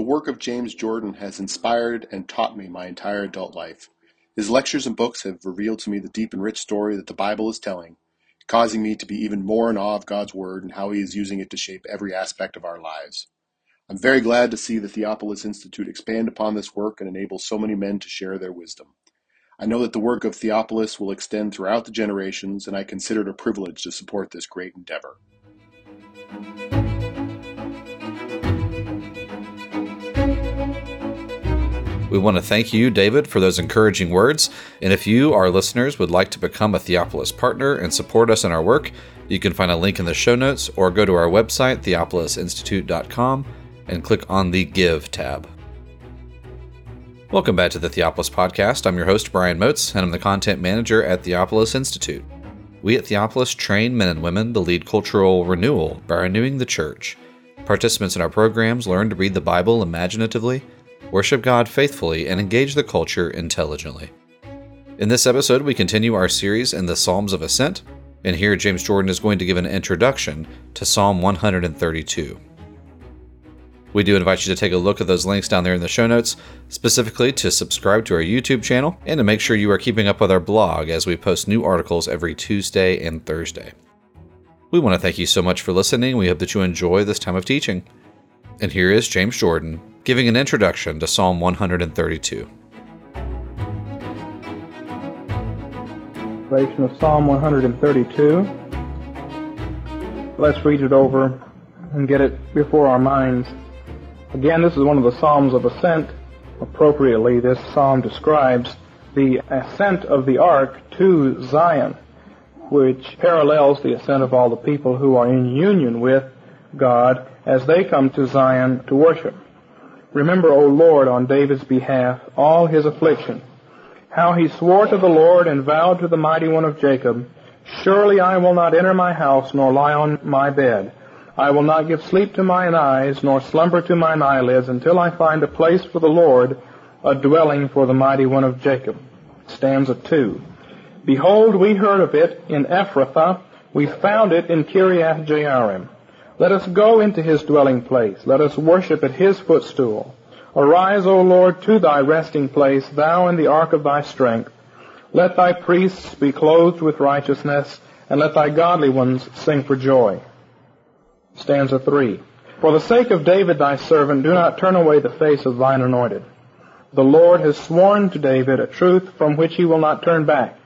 The work of James Jordan has inspired and taught me my entire adult life. His lectures and books have revealed to me the deep and rich story that the Bible is telling, causing me to be even more in awe of God's Word and how He is using it to shape every aspect of our lives. I'm very glad to see the Theopolis Institute expand upon this work and enable so many men to share their wisdom. I know that the work of Theophilus will extend throughout the generations, and I consider it a privilege to support this great endeavor. We want to thank you, David, for those encouraging words. And if you, our listeners, would like to become a Theopolis partner and support us in our work, you can find a link in the show notes or go to our website, theopolisinstitute.com, and click on the Give tab. Welcome back to the Theopolis Podcast. I'm your host, Brian Moats, and I'm the content manager at Theopolis Institute. We at Theopolis train men and women to lead cultural renewal by renewing the church. Participants in our programs learn to read the Bible imaginatively worship God faithfully, and engage the culture intelligently. In this episode, we continue our series in the Psalms of Ascent, and here James Jordan is going to give an introduction to Psalm 132. We do invite you to take a look at those links down there in the show notes, specifically to subscribe to our YouTube channel and to make sure you are keeping up with our blog as we post new articles every Tuesday and Thursday. We want to thank you so much for listening. We hope that you enjoy this time of teaching. And here is James Jordan giving an introduction to Psalm 132. Translation of Psalm 132. Let's read it over and get it before our minds. Again, this is one of the Psalms of Ascent. Appropriately, this psalm describes the ascent of the ark to Zion, which parallels the ascent of all the people who are in union with God as they come to Zion to worship. Remember, O Lord, on David's behalf, all his affliction, how he swore to the Lord and vowed to the mighty one of Jacob, Surely I will not enter my house, nor lie on my bed. I will not give sleep to mine eyes, nor slumber to mine eyelids, until I find a place for the Lord, a dwelling for the mighty one of Jacob. Stanza 2. Behold, we heard of it in Ephrathah, we found it in Kiriath Jearim. Let us go into his dwelling place. Let us worship at his footstool. Arise, O Lord, to thy resting place, thou in the ark of thy strength. Let thy priests be clothed with righteousness, and let thy godly ones sing for joy. Stanza 3. For the sake of David thy servant, do not turn away the face of thine anointed. The Lord has sworn to David a truth from which he will not turn back.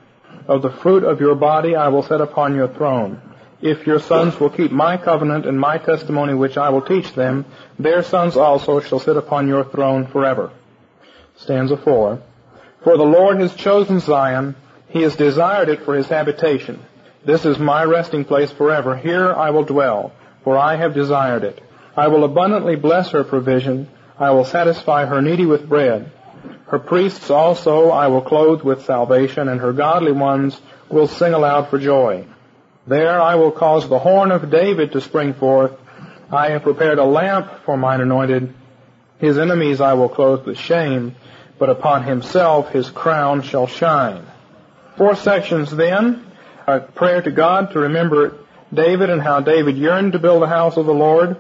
Of the fruit of your body I will set upon your throne. If your sons will keep my covenant and my testimony which I will teach them, their sons also shall sit upon your throne forever. Stanza 4. For the Lord has chosen Zion, he has desired it for his habitation. This is my resting place forever. Here I will dwell, for I have desired it. I will abundantly bless her provision. I will satisfy her needy with bread. Her priests also I will clothe with salvation, and her godly ones will sing aloud for joy. There I will cause the horn of David to spring forth. I have prepared a lamp for mine anointed. His enemies I will clothe with shame, but upon himself his crown shall shine. Four sections then. A prayer to God to remember David and how David yearned to build the house of the Lord.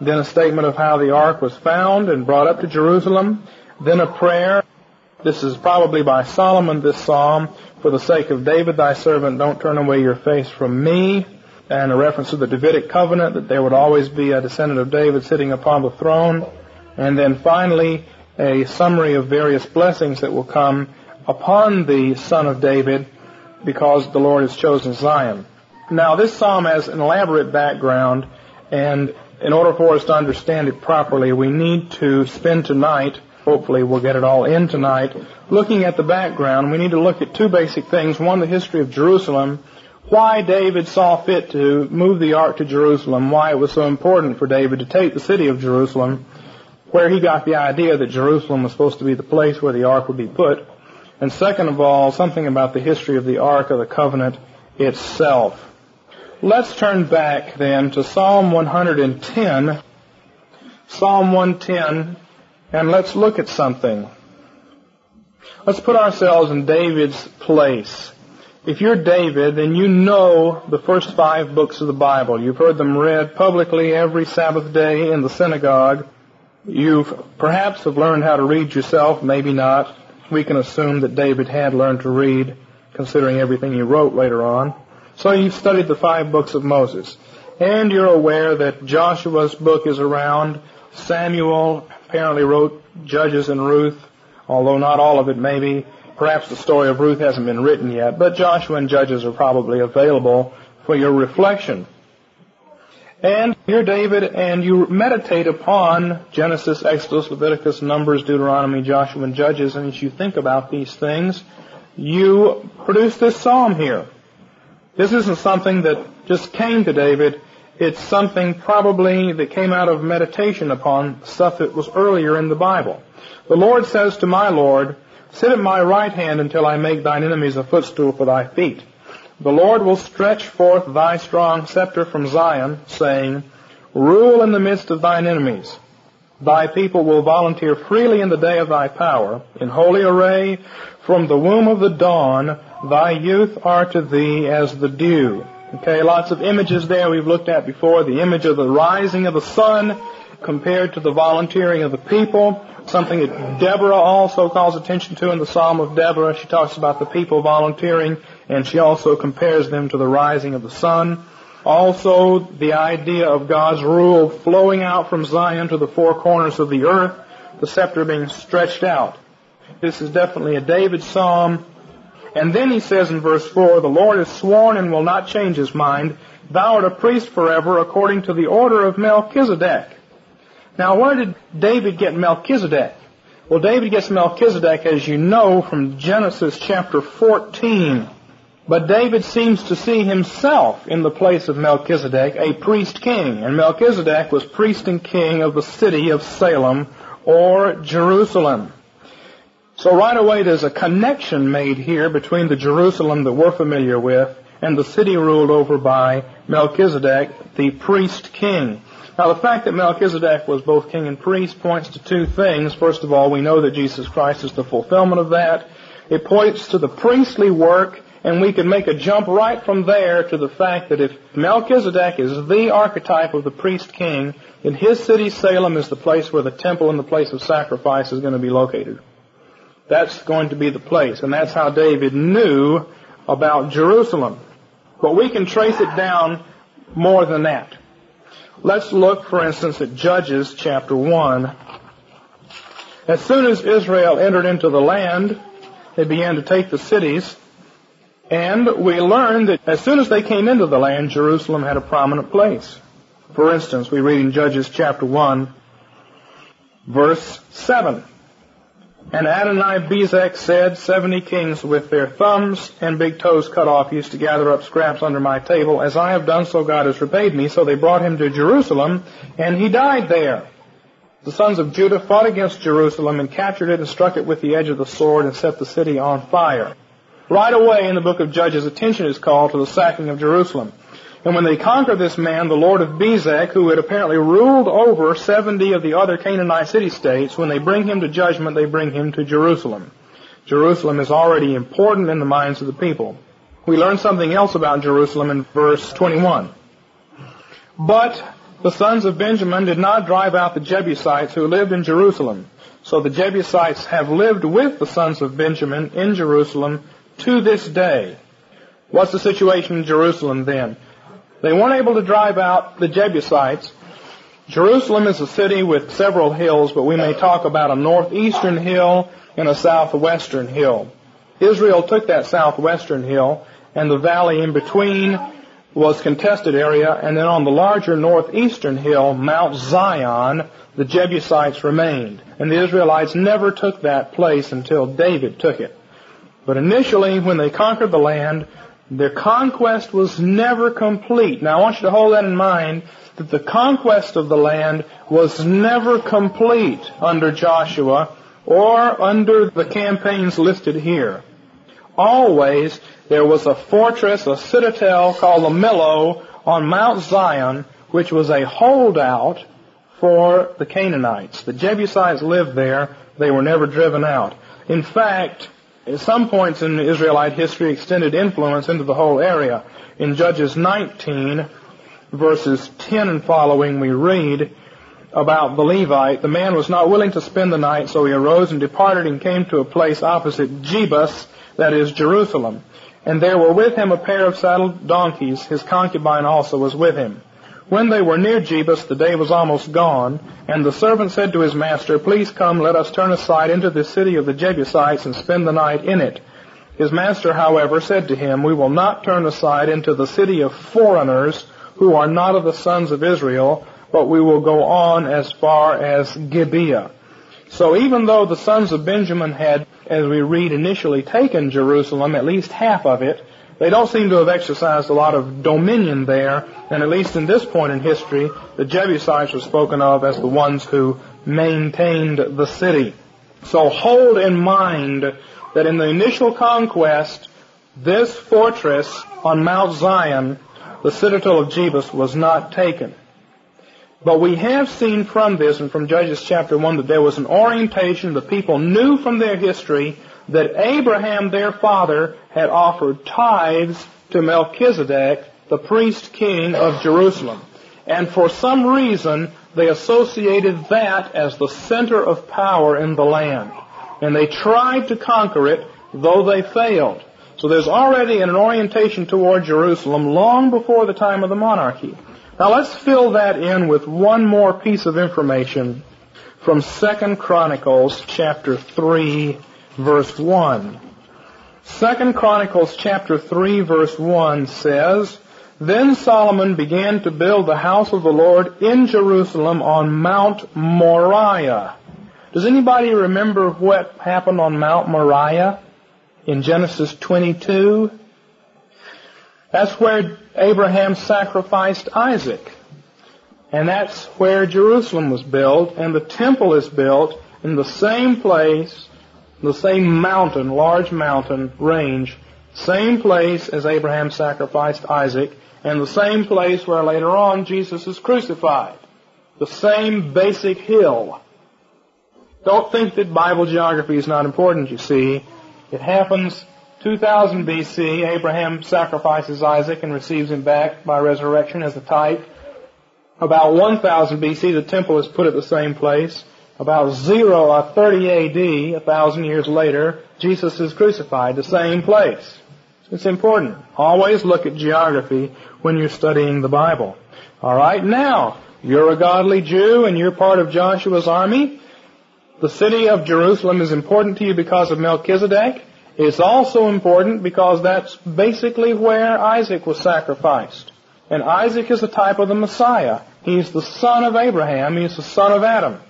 Then a statement of how the ark was found and brought up to Jerusalem. Then a prayer. This is probably by Solomon, this psalm, for the sake of David thy servant, don't turn away your face from me. And a reference to the Davidic covenant that there would always be a descendant of David sitting upon the throne. And then finally, a summary of various blessings that will come upon the son of David because the Lord has chosen Zion. Now this psalm has an elaborate background and in order for us to understand it properly, we need to spend tonight hopefully we'll get it all in tonight. Looking at the background, we need to look at two basic things. One, the history of Jerusalem, why David saw fit to move the ark to Jerusalem, why it was so important for David to take the city of Jerusalem, where he got the idea that Jerusalem was supposed to be the place where the ark would be put. And second of all, something about the history of the Ark of the Covenant itself. Let's turn back then to Psalm 110. Psalm 110 and let's look at something. Let's put ourselves in David's place. If you're David, then you know the first five books of the Bible. You've heard them read publicly every Sabbath day in the synagogue. You perhaps have learned how to read yourself, maybe not. We can assume that David had learned to read, considering everything he wrote later on. So you've studied the five books of Moses. And you're aware that Joshua's book is around. Samuel apparently wrote Judges and Ruth, although not all of it maybe. Perhaps the story of Ruth hasn't been written yet, but Joshua and Judges are probably available for your reflection. And you're David, and you meditate upon Genesis, Exodus, Leviticus, Numbers, Deuteronomy, Joshua, and Judges, and as you think about these things, you produce this psalm here. This isn't something that just came to David. It's something probably that came out of meditation upon stuff that was earlier in the Bible. The Lord says to my Lord, Sit at my right hand until I make thine enemies a footstool for thy feet. The Lord will stretch forth thy strong scepter from Zion, saying, Rule in the midst of thine enemies. Thy people will volunteer freely in the day of thy power. In holy array, from the womb of the dawn, thy youth are to thee as the dew. Okay, lots of images there we've looked at before. The image of the rising of the sun compared to the volunteering of the people. Something that Deborah also calls attention to in the Psalm of Deborah. She talks about the people volunteering and she also compares them to the rising of the sun. Also, the idea of God's rule flowing out from Zion to the four corners of the earth, the scepter being stretched out. This is definitely a David psalm. And then he says in verse 4, The Lord has sworn and will not change his mind. Thou art a priest forever according to the order of Melchizedek. Now, where did David get Melchizedek? Well, David gets Melchizedek, as you know, from Genesis chapter 14. But David seems to see himself in the place of Melchizedek, a priest king. And Melchizedek was priest and king of the city of Salem or Jerusalem. So right away there's a connection made here between the Jerusalem that we're familiar with and the city ruled over by Melchizedek, the priest king. Now the fact that Melchizedek was both king and priest points to two things. First of all, we know that Jesus Christ is the fulfillment of that. It points to the priestly work, and we can make a jump right from there to the fact that if Melchizedek is the archetype of the priest king, then his city Salem is the place where the temple and the place of sacrifice is going to be located. That's going to be the place, and that's how David knew about Jerusalem. But we can trace it down more than that. Let's look, for instance, at Judges chapter 1. As soon as Israel entered into the land, they began to take the cities, and we learn that as soon as they came into the land, Jerusalem had a prominent place. For instance, we read in Judges chapter 1, verse 7. And Adoni-Bezek said, Seventy kings with their thumbs and big toes cut off used to gather up scraps under my table. As I have done, so God has repaid me. So they brought him to Jerusalem, and he died there. The sons of Judah fought against Jerusalem and captured it and struck it with the edge of the sword and set the city on fire. Right away in the book of Judges, attention is called to the sacking of Jerusalem. And when they conquer this man, the Lord of Bezek, who had apparently ruled over 70 of the other Canaanite city-states, when they bring him to judgment, they bring him to Jerusalem. Jerusalem is already important in the minds of the people. We learn something else about Jerusalem in verse 21. But the sons of Benjamin did not drive out the Jebusites who lived in Jerusalem. So the Jebusites have lived with the sons of Benjamin in Jerusalem to this day. What's the situation in Jerusalem then? They weren't able to drive out the Jebusites. Jerusalem is a city with several hills, but we may talk about a northeastern hill and a southwestern hill. Israel took that southwestern hill, and the valley in between was contested area, and then on the larger northeastern hill, Mount Zion, the Jebusites remained. And the Israelites never took that place until David took it. But initially, when they conquered the land, their conquest was never complete. Now I want you to hold that in mind that the conquest of the land was never complete under Joshua or under the campaigns listed here. Always there was a fortress, a citadel called the Millo on Mount Zion, which was a holdout for the Canaanites. The Jebusites lived there. They were never driven out. In fact, at some points in Israelite history extended influence into the whole area. In Judges 19, verses 10 and following, we read, about the Levite, the man was not willing to spend the night, so he arose and departed and came to a place opposite Jebus, that is Jerusalem. And there were with him a pair of saddled donkeys. His concubine also was with him. When they were near Jebus, the day was almost gone, and the servant said to his master, Please come, let us turn aside into the city of the Jebusites and spend the night in it. His master, however, said to him, We will not turn aside into the city of foreigners who are not of the sons of Israel, but we will go on as far as Gibeah. So even though the sons of Benjamin had, as we read, initially taken Jerusalem, at least half of it, they don't seem to have exercised a lot of dominion there, and at least in this point in history, the Jebusites were spoken of as the ones who maintained the city. So hold in mind that in the initial conquest, this fortress on Mount Zion, the citadel of Jebus, was not taken. But we have seen from this and from Judges chapter 1 that there was an orientation. The people knew from their history that Abraham, their father, had offered tithes to Melchizedek, the priest king of Jerusalem. And for some reason, they associated that as the center of power in the land. And they tried to conquer it, though they failed. So there's already an orientation toward Jerusalem long before the time of the monarchy. Now let's fill that in with one more piece of information from 2 Chronicles chapter 3 verse 1. 2 Chronicles chapter 3 verse 1 says, Then Solomon began to build the house of the Lord in Jerusalem on Mount Moriah. Does anybody remember what happened on Mount Moriah in Genesis 22? That's where Abraham sacrificed Isaac. And that's where Jerusalem was built, and the temple is built in the same place, the same mountain, large mountain range, same place as Abraham sacrificed Isaac, and the same place where later on Jesus is crucified. The same basic hill. Don't think that Bible geography is not important, you see. It happens 2000 BC, Abraham sacrifices Isaac and receives him back by resurrection as a type. About 1000 BC, the temple is put at the same place. About 0 or 30 AD, a thousand years later, Jesus is crucified, the same place. It's important. Always look at geography when you're studying the Bible. Alright, now, you're a godly Jew and you're part of Joshua's army. The city of Jerusalem is important to you because of Melchizedek. It's also important because that's basically where Isaac was sacrificed. And Isaac is a type of the Messiah. He's the son of Abraham. He's the son of Adam.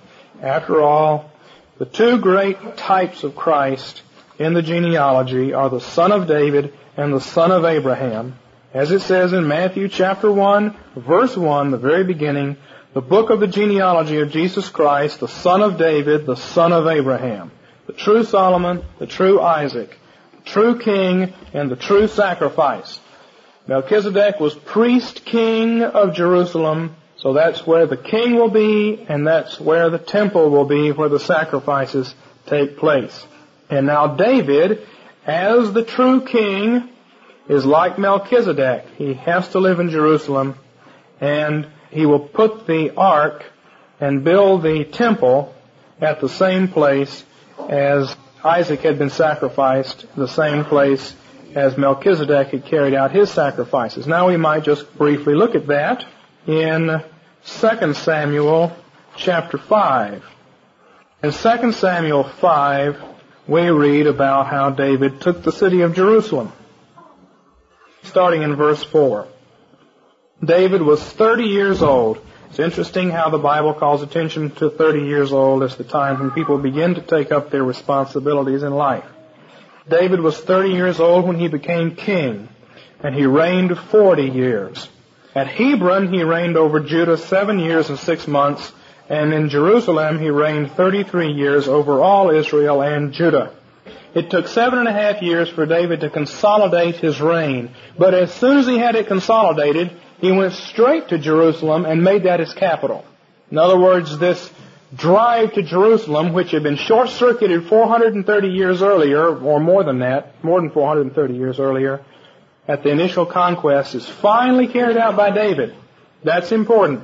After all, the two great types of Christ in the genealogy are the son of David and the son of Abraham. As it says in Matthew chapter 1, verse 1, the very beginning, the book of the genealogy of Jesus Christ, the son of David, the son of Abraham the true Solomon, the true Isaac, the true king, and the true sacrifice. Melchizedek was priest king of Jerusalem, so that's where the king will be, and that's where the temple will be, where the sacrifices take place. And now David, as the true king, is like Melchizedek. He has to live in Jerusalem, and he will put the ark and build the temple at the same place as Isaac had been sacrificed, the same place as Melchizedek had carried out his sacrifices. Now we might just briefly look at that in 2 Samuel chapter 5. In 2 Samuel 5, we read about how David took the city of Jerusalem. Starting in verse 4. David was 30 years old it's interesting how the Bible calls attention to 30 years old as the time when people begin to take up their responsibilities in life. David was 30 years old when he became king, and he reigned 40 years. At Hebron, he reigned over Judah seven years and six months, and in Jerusalem, he reigned 33 years over all Israel and Judah. It took seven and a half years for David to consolidate his reign, but as soon as he had it consolidated, he went straight to Jerusalem and made that his capital. In other words, this drive to Jerusalem, which had been short-circuited 430 years earlier, or more than that, more than 430 years earlier, at the initial conquest, is finally carried out by David. That's important.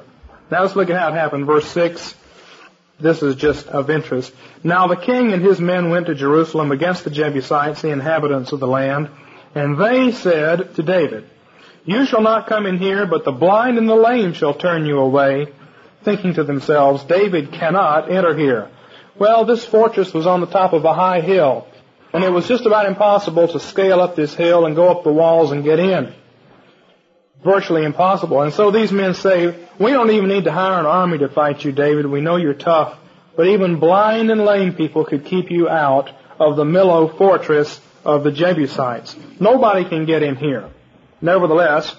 Now let's look at how it happened. Verse 6. This is just of interest. Now the king and his men went to Jerusalem against the Jebusites, the inhabitants of the land, and they said to David, You shall not come in here, but the blind and the lame shall turn you away, thinking to themselves, David cannot enter here. Well, this fortress was on the top of a high hill, and it was just about impossible to scale up this hill and go up the walls and get in. Virtually impossible. And so these men say, we don't even need to hire an army to fight you, David. We know you're tough. But even blind and lame people could keep you out of the Millo fortress of the Jebusites. Nobody can get in here. Nevertheless,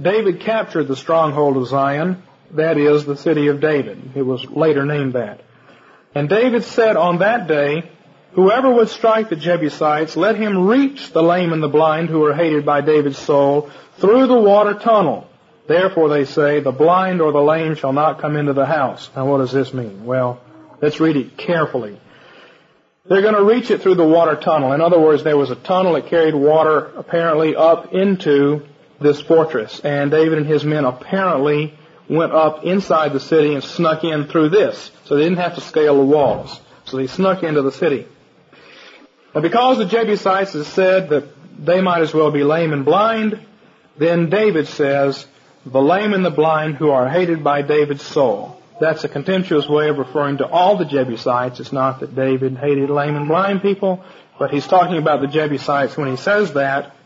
David captured the stronghold of Zion, that is, the city of David. It was later named that. And David said on that day, Whoever would strike the Jebusites, let him reach the lame and the blind who are hated by David's soul through the water tunnel. Therefore they say, the blind or the lame shall not come into the house. Now what does this mean? Well, let's read it carefully. They're going to reach it through the water tunnel. In other words, there was a tunnel that carried water apparently up into this fortress. And David and his men apparently went up inside the city and snuck in through this. So they didn't have to scale the walls. So they snuck into the city. And because the Jebusites had said that they might as well be lame and blind, then David says, the lame and the blind who are hated by David's soul. That's a contemptuous way of referring to all the Jebusites. It's not that David hated lame and blind people, but he's talking about the Jebusites when he says that.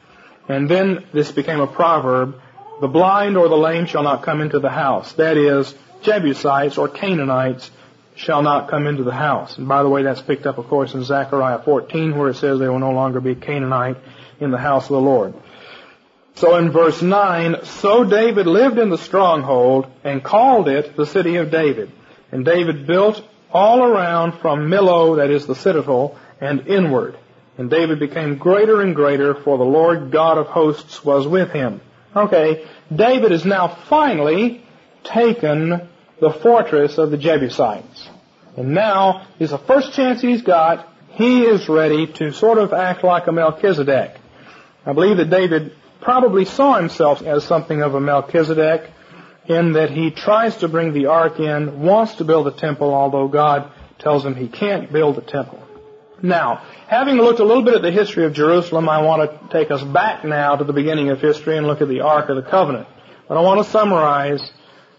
And then this became a proverb, the blind or the lame shall not come into the house. That is, Jebusites or Canaanites shall not come into the house. And by the way, that's picked up, of course, in Zechariah 14, where it says they will no longer be Canaanite in the house of the Lord. So in verse 9, so David lived in the stronghold and called it the city of David. And David built all around from Millo, that is the citadel, and inward. And David became greater and greater, for the Lord God of hosts was with him. Okay, David has now finally taken the fortress of the Jebusites. And now is the first chance he's got. He is ready to sort of act like a Melchizedek. I believe that David probably saw himself as something of a Melchizedek in that he tries to bring the ark in, wants to build a temple, although God tells him he can't build a temple. Now, having looked a little bit at the history of Jerusalem, I want to take us back now to the beginning of history and look at the Ark of the Covenant. But I want to summarize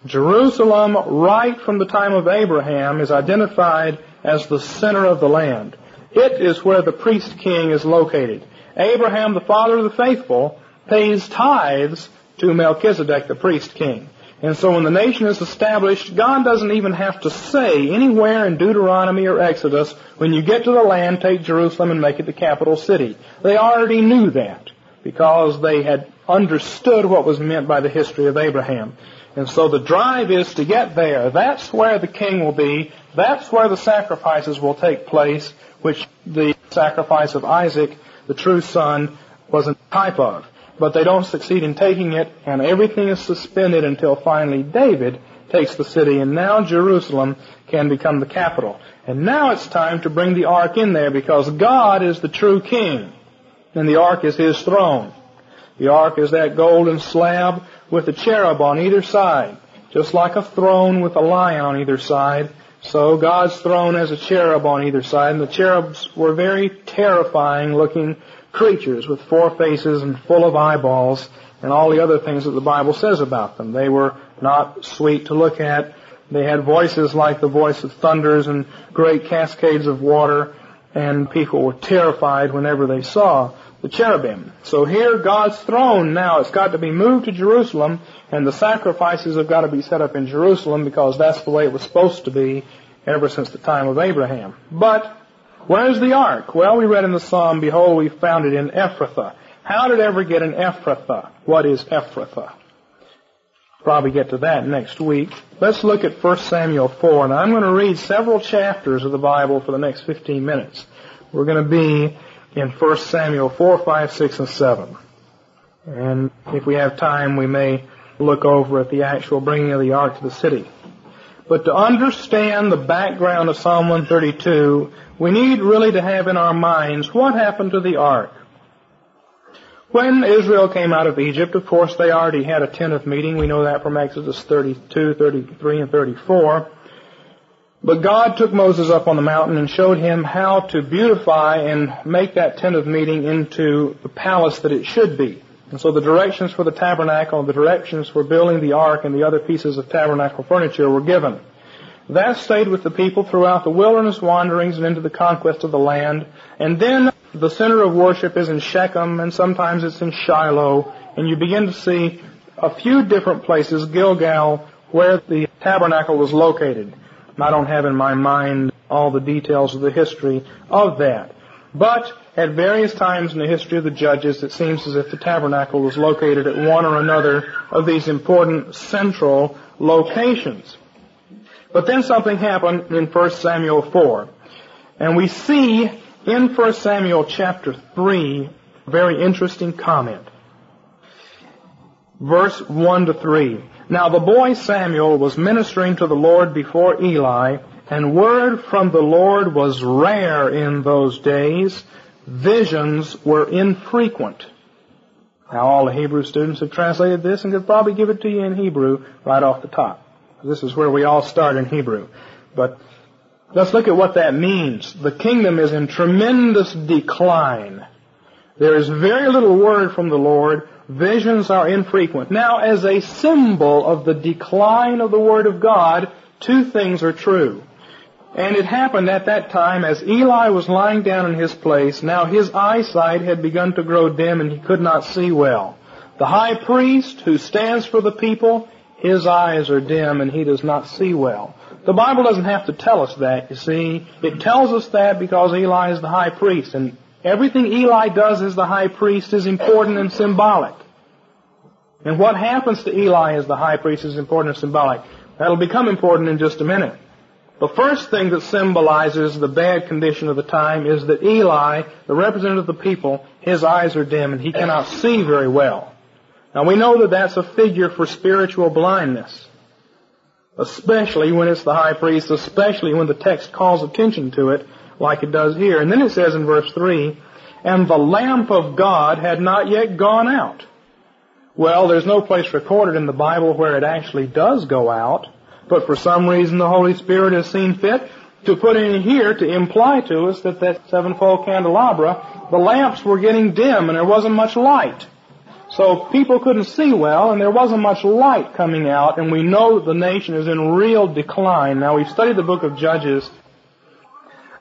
Jerusalem, right from the time of Abraham, is identified as the center of the land. It is where the priest king is located. Abraham, the father of the faithful, pays tithes to Melchizedek, the priest king. And so when the nation is established, God doesn't even have to say anywhere in Deuteronomy or Exodus, when you get to the land, take Jerusalem and make it the capital city. They already knew that because they had understood what was meant by the history of Abraham. And so the drive is to get there. That's where the king will be. That's where the sacrifices will take place, which the sacrifice of Isaac, the true son, was a type of. But they don't succeed in taking it, and everything is suspended until finally David takes the city, and now Jerusalem can become the capital. And now it's time to bring the ark in there because God is the true king, and the ark is his throne. The ark is that golden slab with a cherub on either side, just like a throne with a lion on either side. So God's throne has a cherub on either side, and the cherubs were very terrifying looking creatures with four faces and full of eyeballs and all the other things that the Bible says about them. They were not sweet to look at. They had voices like the voice of thunders and great cascades of water, and people were terrified whenever they saw the cherubim. So here God's throne now, it's got to be moved to Jerusalem and the sacrifices have got to be set up in Jerusalem because that's the way it was supposed to be ever since the time of Abraham. But where's the ark? Well, we read in the Psalm, behold, we found it in Ephrathah. How did it ever get in Ephrathah? What is Ephrathah? Probably get to that next week. Let's look at 1 Samuel 4. Now I'm going to read several chapters of the Bible for the next 15 minutes. We're going to be in 1 Samuel 4, 5, 6, and 7. And if we have time, we may look over at the actual bringing of the ark to the city. But to understand the background of Psalm 132, we need really to have in our minds what happened to the ark. When Israel came out of Egypt, of course, they already had a tent of meeting. We know that from Exodus 32, 33, and 34. But God took Moses up on the mountain and showed him how to beautify and make that tent of meeting into the palace that it should be. And so the directions for the tabernacle, the directions for building the ark and the other pieces of tabernacle furniture were given. That stayed with the people throughout the wilderness wanderings and into the conquest of the land. And then the center of worship is in Shechem and sometimes it's in Shiloh. And you begin to see a few different places, Gilgal, where the tabernacle was located. I don't have in my mind all the details of the history of that. But at various times in the history of the judges, it seems as if the tabernacle was located at one or another of these important central locations. But then something happened in 1 Samuel 4. And we see in 1 Samuel chapter 3 a very interesting comment. Verse 1 to 3. Now the boy Samuel was ministering to the Lord before Eli, and word from the Lord was rare in those days. Visions were infrequent. Now all the Hebrew students have translated this and could probably give it to you in Hebrew right off the top. This is where we all start in Hebrew. But let's look at what that means. The kingdom is in tremendous decline. There is very little word from the Lord. Visions are infrequent. Now, as a symbol of the decline of the Word of God, two things are true. And it happened at that time as Eli was lying down in his place, now his eyesight had begun to grow dim and he could not see well. The high priest who stands for the people, his eyes are dim and he does not see well. The Bible doesn't have to tell us that, you see. It tells us that because Eli is the high priest and everything Eli does as the high priest is important and symbolic. And what happens to Eli as the high priest is important and symbolic. That'll become important in just a minute. The first thing that symbolizes the bad condition of the time is that Eli, the representative of the people, his eyes are dim and he cannot see very well. Now we know that that's a figure for spiritual blindness. Especially when it's the high priest, especially when the text calls attention to it, like it does here. And then it says in verse 3, and the lamp of God had not yet gone out. Well, there's no place recorded in the Bible where it actually does go out, but for some reason the Holy Spirit has seen fit to put in here to imply to us that that sevenfold candelabra, the lamps were getting dim and there wasn't much light. So people couldn't see well, and there wasn't much light coming out, and we know that the nation is in real decline. Now, we've studied the book of Judges.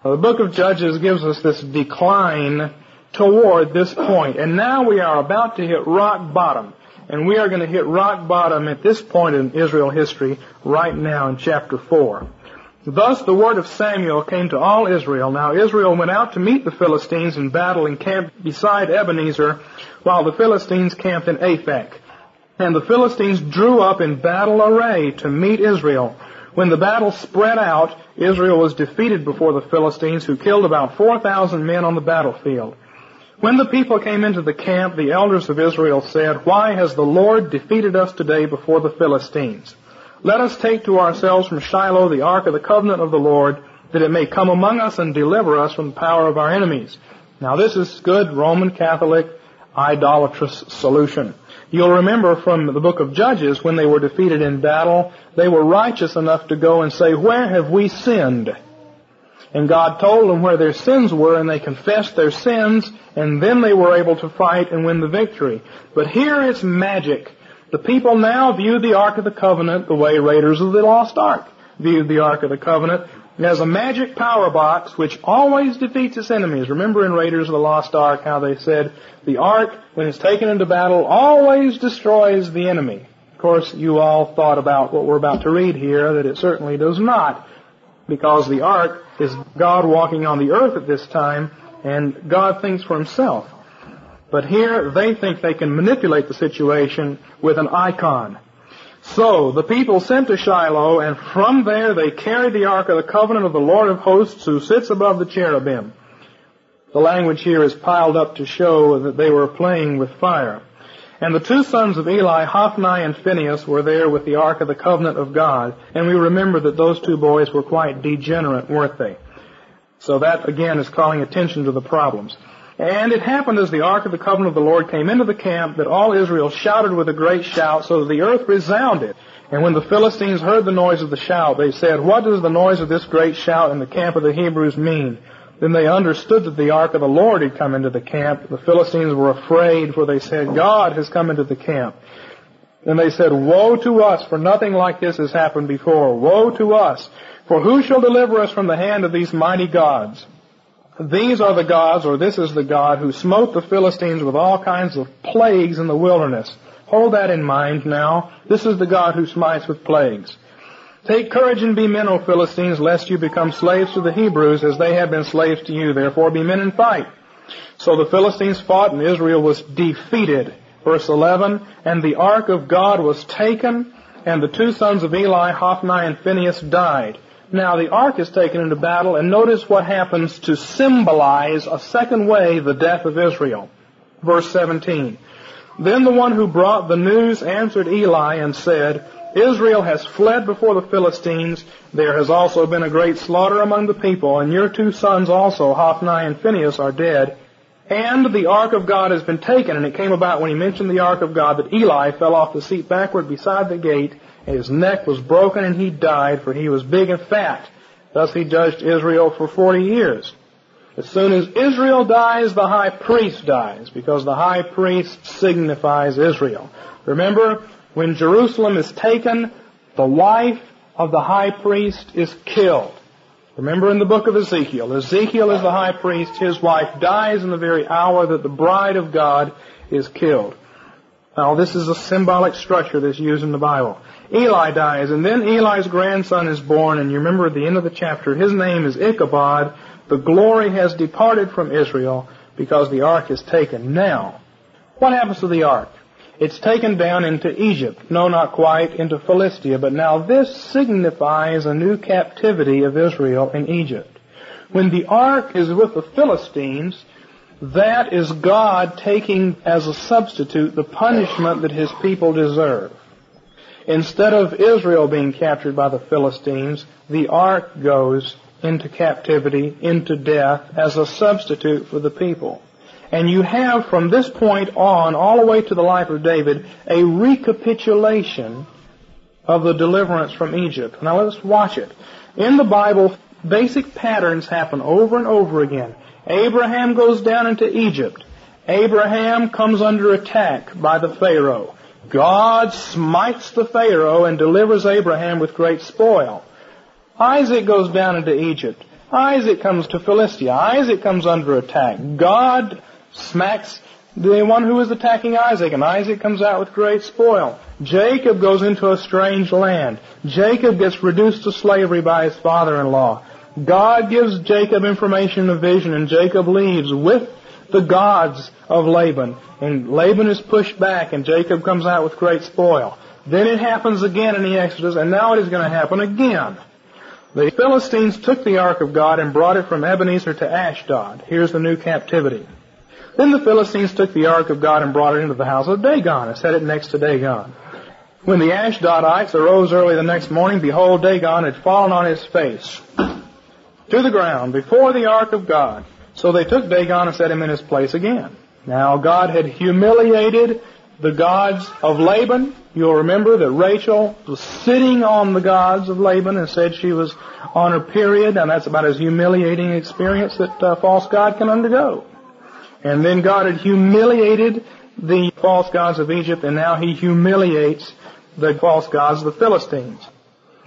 The book of Judges gives us this decline toward this point, and now we are about to hit rock bottom. And we are going to hit rock bottom at this point in Israel history right now in chapter 4. Thus the word of Samuel came to all Israel. Now Israel went out to meet the Philistines in battle and camped beside Ebenezer, while the Philistines camped in Aphek. And the Philistines drew up in battle array to meet Israel. When the battle spread out, Israel was defeated before the Philistines, who killed about 4,000 men on the battlefield. When the people came into the camp, the elders of Israel said, Why has the Lord defeated us today before the Philistines? Let us take to ourselves from Shiloh the ark of the covenant of the Lord, that it may come among us and deliver us from the power of our enemies. Now this is good Roman Catholic idolatrous solution. You'll remember from the book of Judges when they were defeated in battle, they were righteous enough to go and say, where have we sinned? And God told them where their sins were and they confessed their sins and then they were able to fight and win the victory. But here it's magic. The people now view the Ark of the Covenant the way Raiders of the Lost Ark viewed the Ark of the Covenant as a magic power box which always defeats its enemies. Remember in Raiders of the Lost Ark how they said the Ark, when it's taken into battle, always destroys the enemy. Of course, you all thought about what we're about to read here, that it certainly does not because the ark is God walking on the earth at this time, and God thinks for himself. But here they think they can manipulate the situation with an icon. So the people sent to Shiloh, and from there they carried the ark of the covenant of the Lord of hosts who sits above the cherubim. The language here is piled up to show that they were playing with fire. And the two sons of Eli, Hophni and Phinehas, were there with the Ark of the Covenant of God. And we remember that those two boys were quite degenerate, weren't they? So that again is calling attention to the problems. And it happened as the ark of the covenant of the Lord came into the camp that all Israel shouted with a great shout so that the earth resounded. And when the Philistines heard the noise of the shout, they said, What does the noise of this great shout in the camp of the Hebrews mean? Then they understood that the ark of the Lord had come into the camp. The Philistines were afraid, for they said, God has come into the camp. And they said, Woe to us, for nothing like this has happened before. Woe to us, for who shall deliver us from the hand of these mighty gods? These are the gods, or this is the God, who smote the Philistines with all kinds of plagues in the wilderness. Hold that in mind now. This is the God who smites with plagues. Take courage and be men, O Philistines, lest you become slaves to the Hebrews as they have been slaves to you. Therefore be men and fight. So the Philistines fought and Israel was defeated. Verse 11, and the ark of God was taken and the two sons of Eli, Hophni and Phinehas died. Now the ark is taken into battle and notice what happens to symbolize a second way the death of Israel. Verse 17. Then the one who brought the news answered Eli and said, Israel has fled before the Philistines. There has also been a great slaughter among the people, and your two sons also, Hophni and Phinehas, are dead. And the ark of God has been taken. And it came about when he mentioned the ark of God that Eli fell off the seat backward beside the gate, his neck was broken, and he died, for he was big and fat. Thus he judged Israel for forty years. As soon as Israel dies, the high priest dies, because the high priest signifies Israel. Remember, when Jerusalem is taken, the wife of the high priest is killed. Remember in the book of Ezekiel, Ezekiel is the high priest, his wife dies in the very hour that the bride of God is killed. Now this is a symbolic structure that's used in the Bible. Eli dies, and then Eli's grandson is born, and you remember at the end of the chapter, his name is Ichabod. The glory has departed from Israel because the ark is taken. Now, what happens to the ark? It's taken down into Egypt. No, not quite, into Philistia. But now this signifies a new captivity of Israel in Egypt. When the ark is with the Philistines, that is God taking as a substitute the punishment that his people deserve. Instead of Israel being captured by the Philistines, the ark goes into captivity, into death, as a substitute for the people. And you have from this point on, all the way to the life of David, a recapitulation of the deliverance from Egypt. Now let's watch it. In the Bible, basic patterns happen over and over again. Abraham goes down into Egypt. Abraham comes under attack by the Pharaoh. God smites the Pharaoh and delivers Abraham with great spoil. Isaac goes down into Egypt. Isaac comes to Philistia. Isaac comes under attack. God smacks the one who is attacking Isaac, and Isaac comes out with great spoil. Jacob goes into a strange land. Jacob gets reduced to slavery by his father-in-law. God gives Jacob information in a vision, and Jacob leaves with the gods of Laban. And Laban is pushed back, and Jacob comes out with great spoil. Then it happens again in the Exodus, and now it is going to happen again. The Philistines took the ark of God and brought it from Ebenezer to Ashdod. Here's the new captivity. Then the Philistines took the ark of God and brought it into the house of Dagon and set it next to Dagon. When the Ashdodites arose early the next morning, behold, Dagon had fallen on his face to the ground before the ark of God. So they took Dagon and set him in his place again. Now God had humiliated the gods of Laban. You'll remember that Rachel was sitting on the gods of Laban and said she was on her period, and that's about as humiliating experience that a false god can undergo. And then God had humiliated the false gods of Egypt, and now he humiliates the false gods of the Philistines.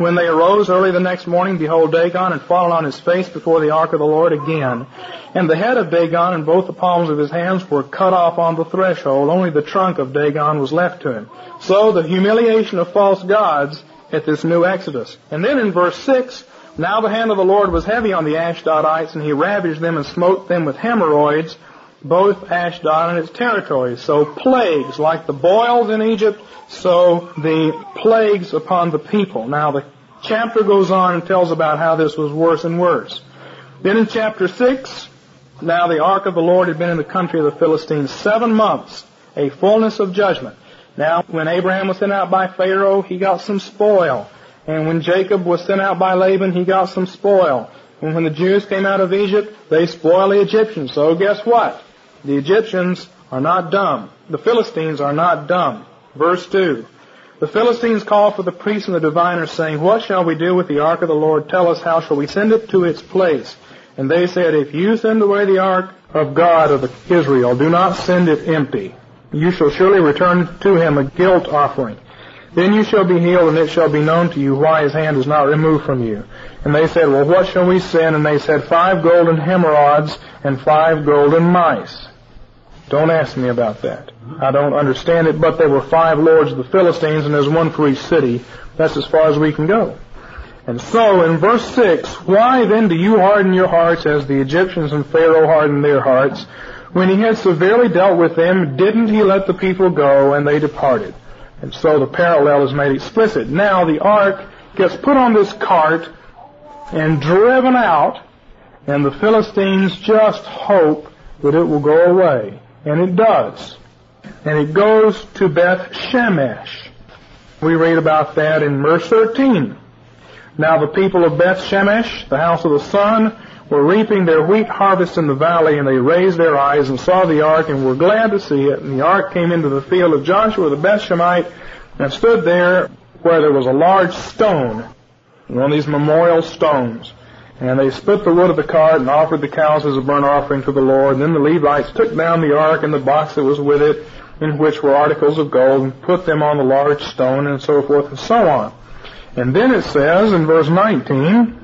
When they arose early the next morning, behold, Dagon had fallen on his face before the ark of the Lord again. And the head of Dagon and both the palms of his hands were cut off on the threshold. Only the trunk of Dagon was left to him. So the humiliation of false gods at this new Exodus. And then in verse 6, now the hand of the Lord was heavy on the Ashdodites, and he ravaged them and smote them with hemorrhoids, both Ashdod and its territories. So plagues, like the boils in Egypt, so the plagues upon the people. Now the chapter goes on and tells about how this was worse and worse. Then in chapter 6, now the ark of the Lord had been in the country of the Philistines seven months, a fullness of judgment. Now, when Abraham was sent out by Pharaoh, he got some spoil. And when Jacob was sent out by Laban, he got some spoil. And when the Jews came out of Egypt, they spoiled the Egyptians. So guess what? The Egyptians are not dumb. The Philistines are not dumb. Verse 2. The Philistines called for the priests and the diviners, saying, What shall we do with the ark of the Lord? Tell us, how shall we send it to its place? And they said, If you send away the ark of God of Israel, do not send it empty. You shall surely return to him a guilt offering. Then you shall be healed, and it shall be known to you why his hand is not removed from you. And they said, Well, what shall we send? And they said, Five golden emerods and five golden mice. Don't ask me about that. I don't understand it, but there were five lords of the Philistines, and there's one for each city. That's as far as we can go. And so, in verse 6, why then do you harden your hearts as the Egyptians and Pharaoh hardened their hearts? When he had severely dealt with them, didn't he let the people go, and they departed? And so the parallel is made explicit. Now the ark gets put on this cart and driven out, and the Philistines just hope that it will go away. And it does. And it goes to Beth Shemesh. We read about that in verse 13. Now the people of Beth Shemesh, the house of the sun, were reaping their wheat harvest in the valley, and they raised their eyes and saw the ark and were glad to see it. And the ark came into the field of Joshua the Bethshemite and stood there where there was a large stone, one of these memorial stones. And they split the wood of the cart and offered the cows as a burnt offering to the Lord. And then the Levites took down the ark and the box that was with it, in which were articles of gold, and put them on the large stone, and so forth and so on. And then it says in verse 19,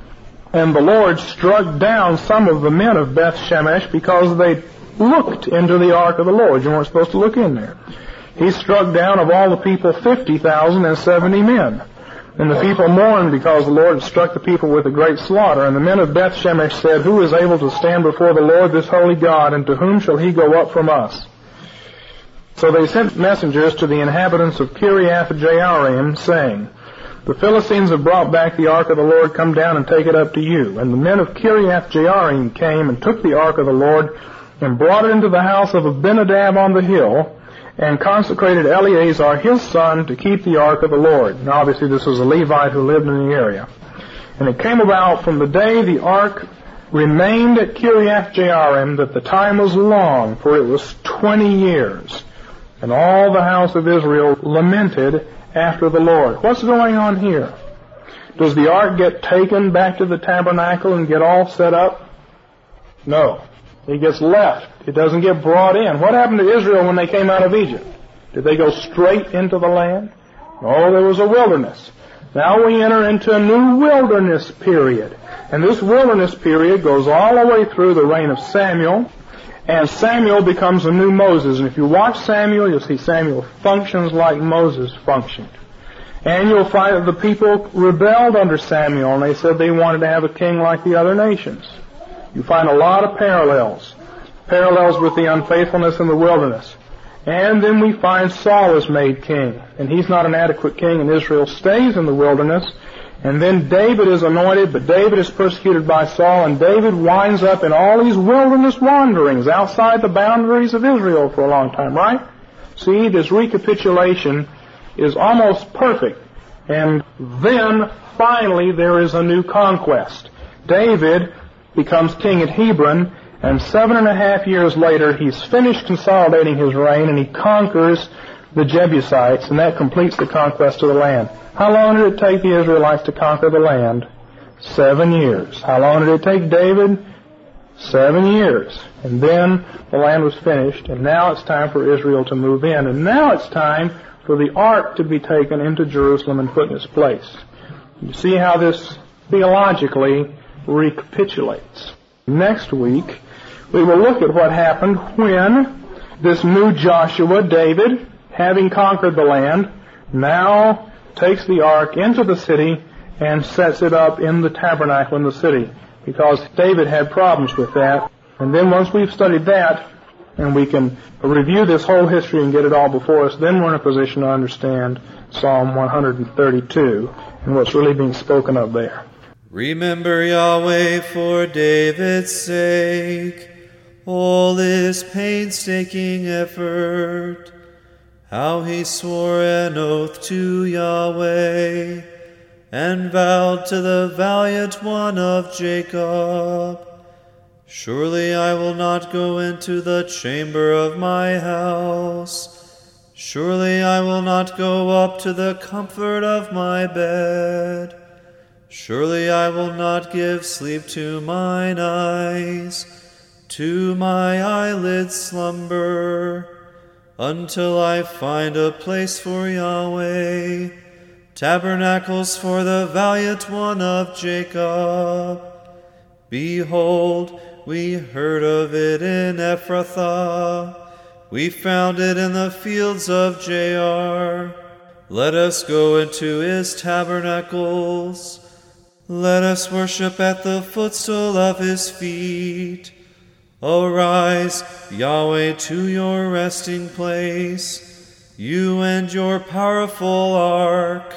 And the Lord struck down some of the men of Beth Shemesh because they looked into the ark of the Lord. You weren't supposed to look in there. He struck down of all the people fifty thousand and seventy men. And the people mourned because the Lord struck the people with a great slaughter. And the men of Beth Shemesh said, Who is able to stand before the Lord, this holy God, and to whom shall he go up from us? So they sent messengers to the inhabitants of Kiriath Jearim, saying, The Philistines have brought back the ark of the Lord, come down and take it up to you. And the men of Kiriath Jearim came and took the ark of the Lord, and brought it into the house of Abinadab on the hill, and consecrated Eleazar his son to keep the ark of the Lord. And obviously this was a Levite who lived in the area. And it came about from the day the ark remained at Kiriath Jearim that the time was long, for it was twenty years. And all the house of Israel lamented after the Lord. What's going on here? Does the ark get taken back to the tabernacle and get all set up? No. It gets left. It doesn't get brought in. What happened to Israel when they came out of Egypt? Did they go straight into the land? No, there was a wilderness. Now we enter into a new wilderness period. And this wilderness period goes all the way through the reign of Samuel. And Samuel becomes a new Moses. And if you watch Samuel, you'll see Samuel functions like Moses functioned. And you'll find that the people rebelled under Samuel and they said they wanted to have a king like the other nations. You find a lot of parallels. Parallels with the unfaithfulness in the wilderness. And then we find Saul is made king. And he's not an adequate king, and Israel stays in the wilderness. And then David is anointed, but David is persecuted by Saul, and David winds up in all these wilderness wanderings outside the boundaries of Israel for a long time, right? See, this recapitulation is almost perfect. And then, finally, there is a new conquest. David becomes king at Hebron, and seven and a half years later, he's finished consolidating his reign, and he conquers the Jebusites, and that completes the conquest of the land. How long did it take the Israelites to conquer the land? Seven years. How long did it take David? Seven years. And then the land was finished, and now it's time for Israel to move in, and now it's time for the ark to be taken into Jerusalem and put in its place. You see how this theologically recapitulates. Next week, we will look at what happened when this new Joshua, David, having conquered the land, now takes the ark into the city and sets it up in the tabernacle in the city. Because David had problems with that. And then once we've studied that, and we can review this whole history and get it all before us, then we're in a position to understand Psalm 132 and what's really being spoken of there. Remember Yahweh for David's sake, all his painstaking effort, how he swore an oath to Yahweh, and vowed to the valiant one of Jacob, Surely I will not go into the chamber of my house. Surely I will not go up to the comfort of my bed. Surely I will not give sleep to mine eyes, to my eyelids slumber, until I find a place for Yahweh, tabernacles for the valiant one of Jacob. Behold, we heard of it in Ephrathah, we found it in the fields of Jaar. Let us go into his tabernacles. Let us worship at the footstool of his feet. Arise, Yahweh, to your resting place, you and your powerful ark.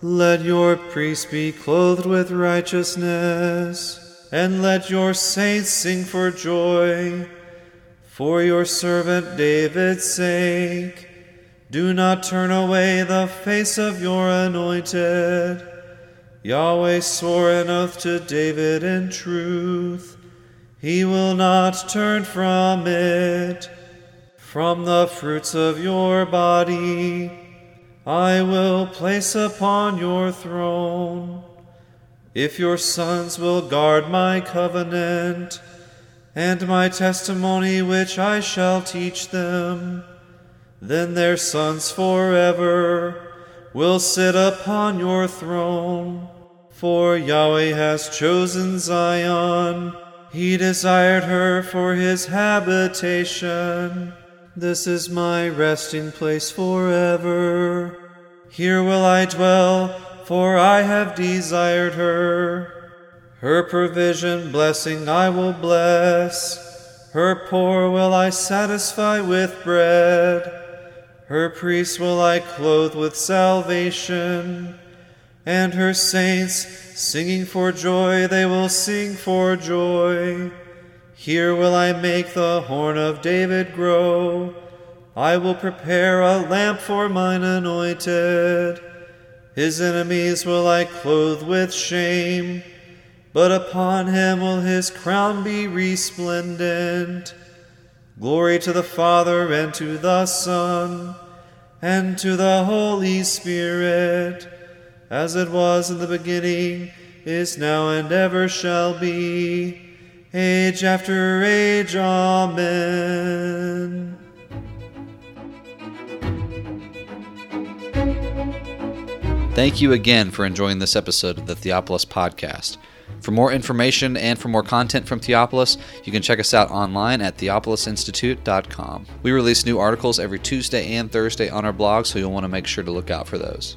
Let your priests be clothed with righteousness, and let your saints sing for joy. For your servant David's sake, do not turn away the face of your anointed. Yahweh swore an oath to David in truth. He will not turn from it. From the fruits of your body I will place upon your throne. If your sons will guard my covenant and my testimony which I shall teach them, then their sons forever will sit upon your throne. For Yahweh has chosen Zion, He desired her for His habitation. This is my resting place forever. Here will I dwell, for I have desired her. Her provision, blessing I will bless. Her poor will I satisfy with bread. Her priests will I clothe with salvation and her saints singing for joy, they will sing for joy. Here will I make the horn of David grow. I will prepare a lamp for mine anointed. His enemies will I clothe with shame, but upon him will his crown be resplendent. Glory to the Father, and to the Son, and to the Holy Spirit as it was in the beginning, is now, and ever shall be, age after age. Amen. Thank you again for enjoying this episode of the Theopolis Podcast. For more information and for more content from Theopolis, you can check us out online at theopolisinstitute.com. We release new articles every Tuesday and Thursday on our blog, so you'll want to make sure to look out for those.